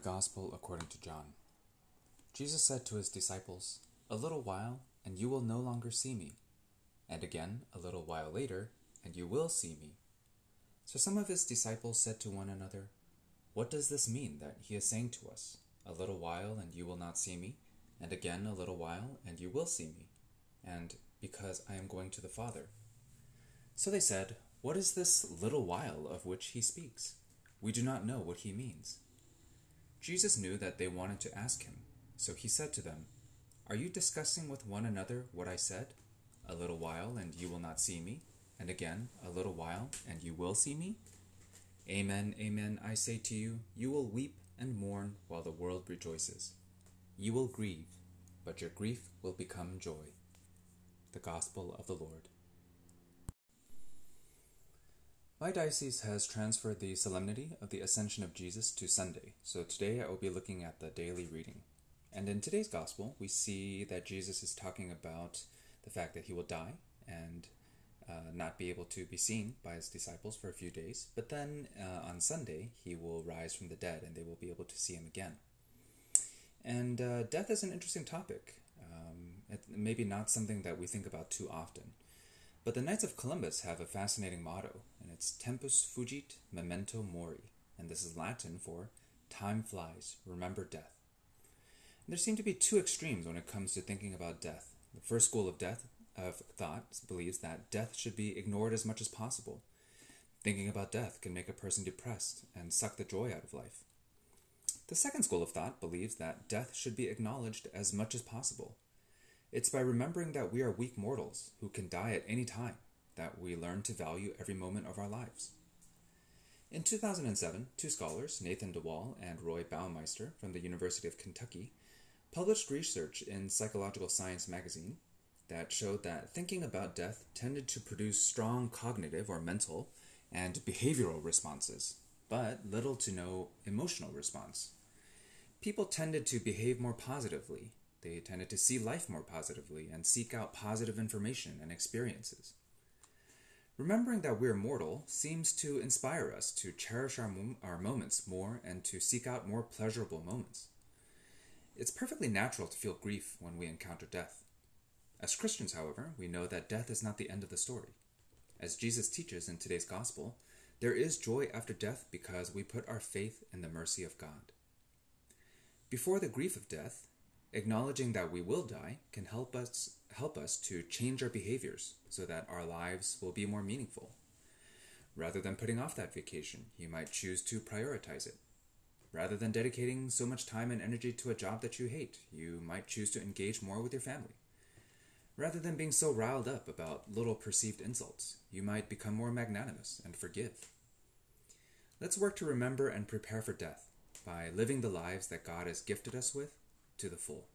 Gospel according to John. Jesus said to his disciples, A little while, and you will no longer see me. And again, a little while later, and you will see me. So some of his disciples said to one another, What does this mean that he is saying to us, A little while, and you will not see me? And again, a little while, and you will see me? And because I am going to the Father. So they said, What is this little while of which he speaks? We do not know what he means. Jesus knew that they wanted to ask him, so he said to them, Are you discussing with one another what I said? A little while, and you will not see me, and again, a little while, and you will see me? Amen, amen, I say to you, you will weep and mourn while the world rejoices. You will grieve, but your grief will become joy. The Gospel of the Lord. My diocese has transferred the solemnity of the Ascension of Jesus to Sunday, so today I will be looking at the daily reading. And in today's Gospel, we see that Jesus is talking about the fact that he will die and uh, not be able to be seen by his disciples for a few days, but then uh, on Sunday, he will rise from the dead and they will be able to see him again. And uh, death is an interesting topic, um, maybe not something that we think about too often. But the Knights of Columbus have a fascinating motto, it's Tempus fugit, memento mori, and this is Latin for time flies, remember death. And there seem to be two extremes when it comes to thinking about death. The first school of death of thought believes that death should be ignored as much as possible. Thinking about death can make a person depressed and suck the joy out of life. The second school of thought believes that death should be acknowledged as much as possible it's by remembering that we are weak mortals who can die at any time that we learn to value every moment of our lives. In 2007, two scholars, Nathan DeWall and Roy Baumeister from the University of Kentucky, published research in Psychological Science magazine that showed that thinking about death tended to produce strong cognitive or mental and behavioral responses, but little to no emotional response. People tended to behave more positively they tended to see life more positively and seek out positive information and experiences. Remembering that we're mortal seems to inspire us to cherish our, mom- our moments more and to seek out more pleasurable moments. It's perfectly natural to feel grief when we encounter death. As Christians, however, we know that death is not the end of the story. As Jesus teaches in today's Gospel, there is joy after death because we put our faith in the mercy of God. Before the grief of death, Acknowledging that we will die can help us help us to change our behaviors so that our lives will be more meaningful. Rather than putting off that vacation, you might choose to prioritize it. Rather than dedicating so much time and energy to a job that you hate, you might choose to engage more with your family. Rather than being so riled up about little perceived insults, you might become more magnanimous and forgive. Let's work to remember and prepare for death by living the lives that God has gifted us with to the full.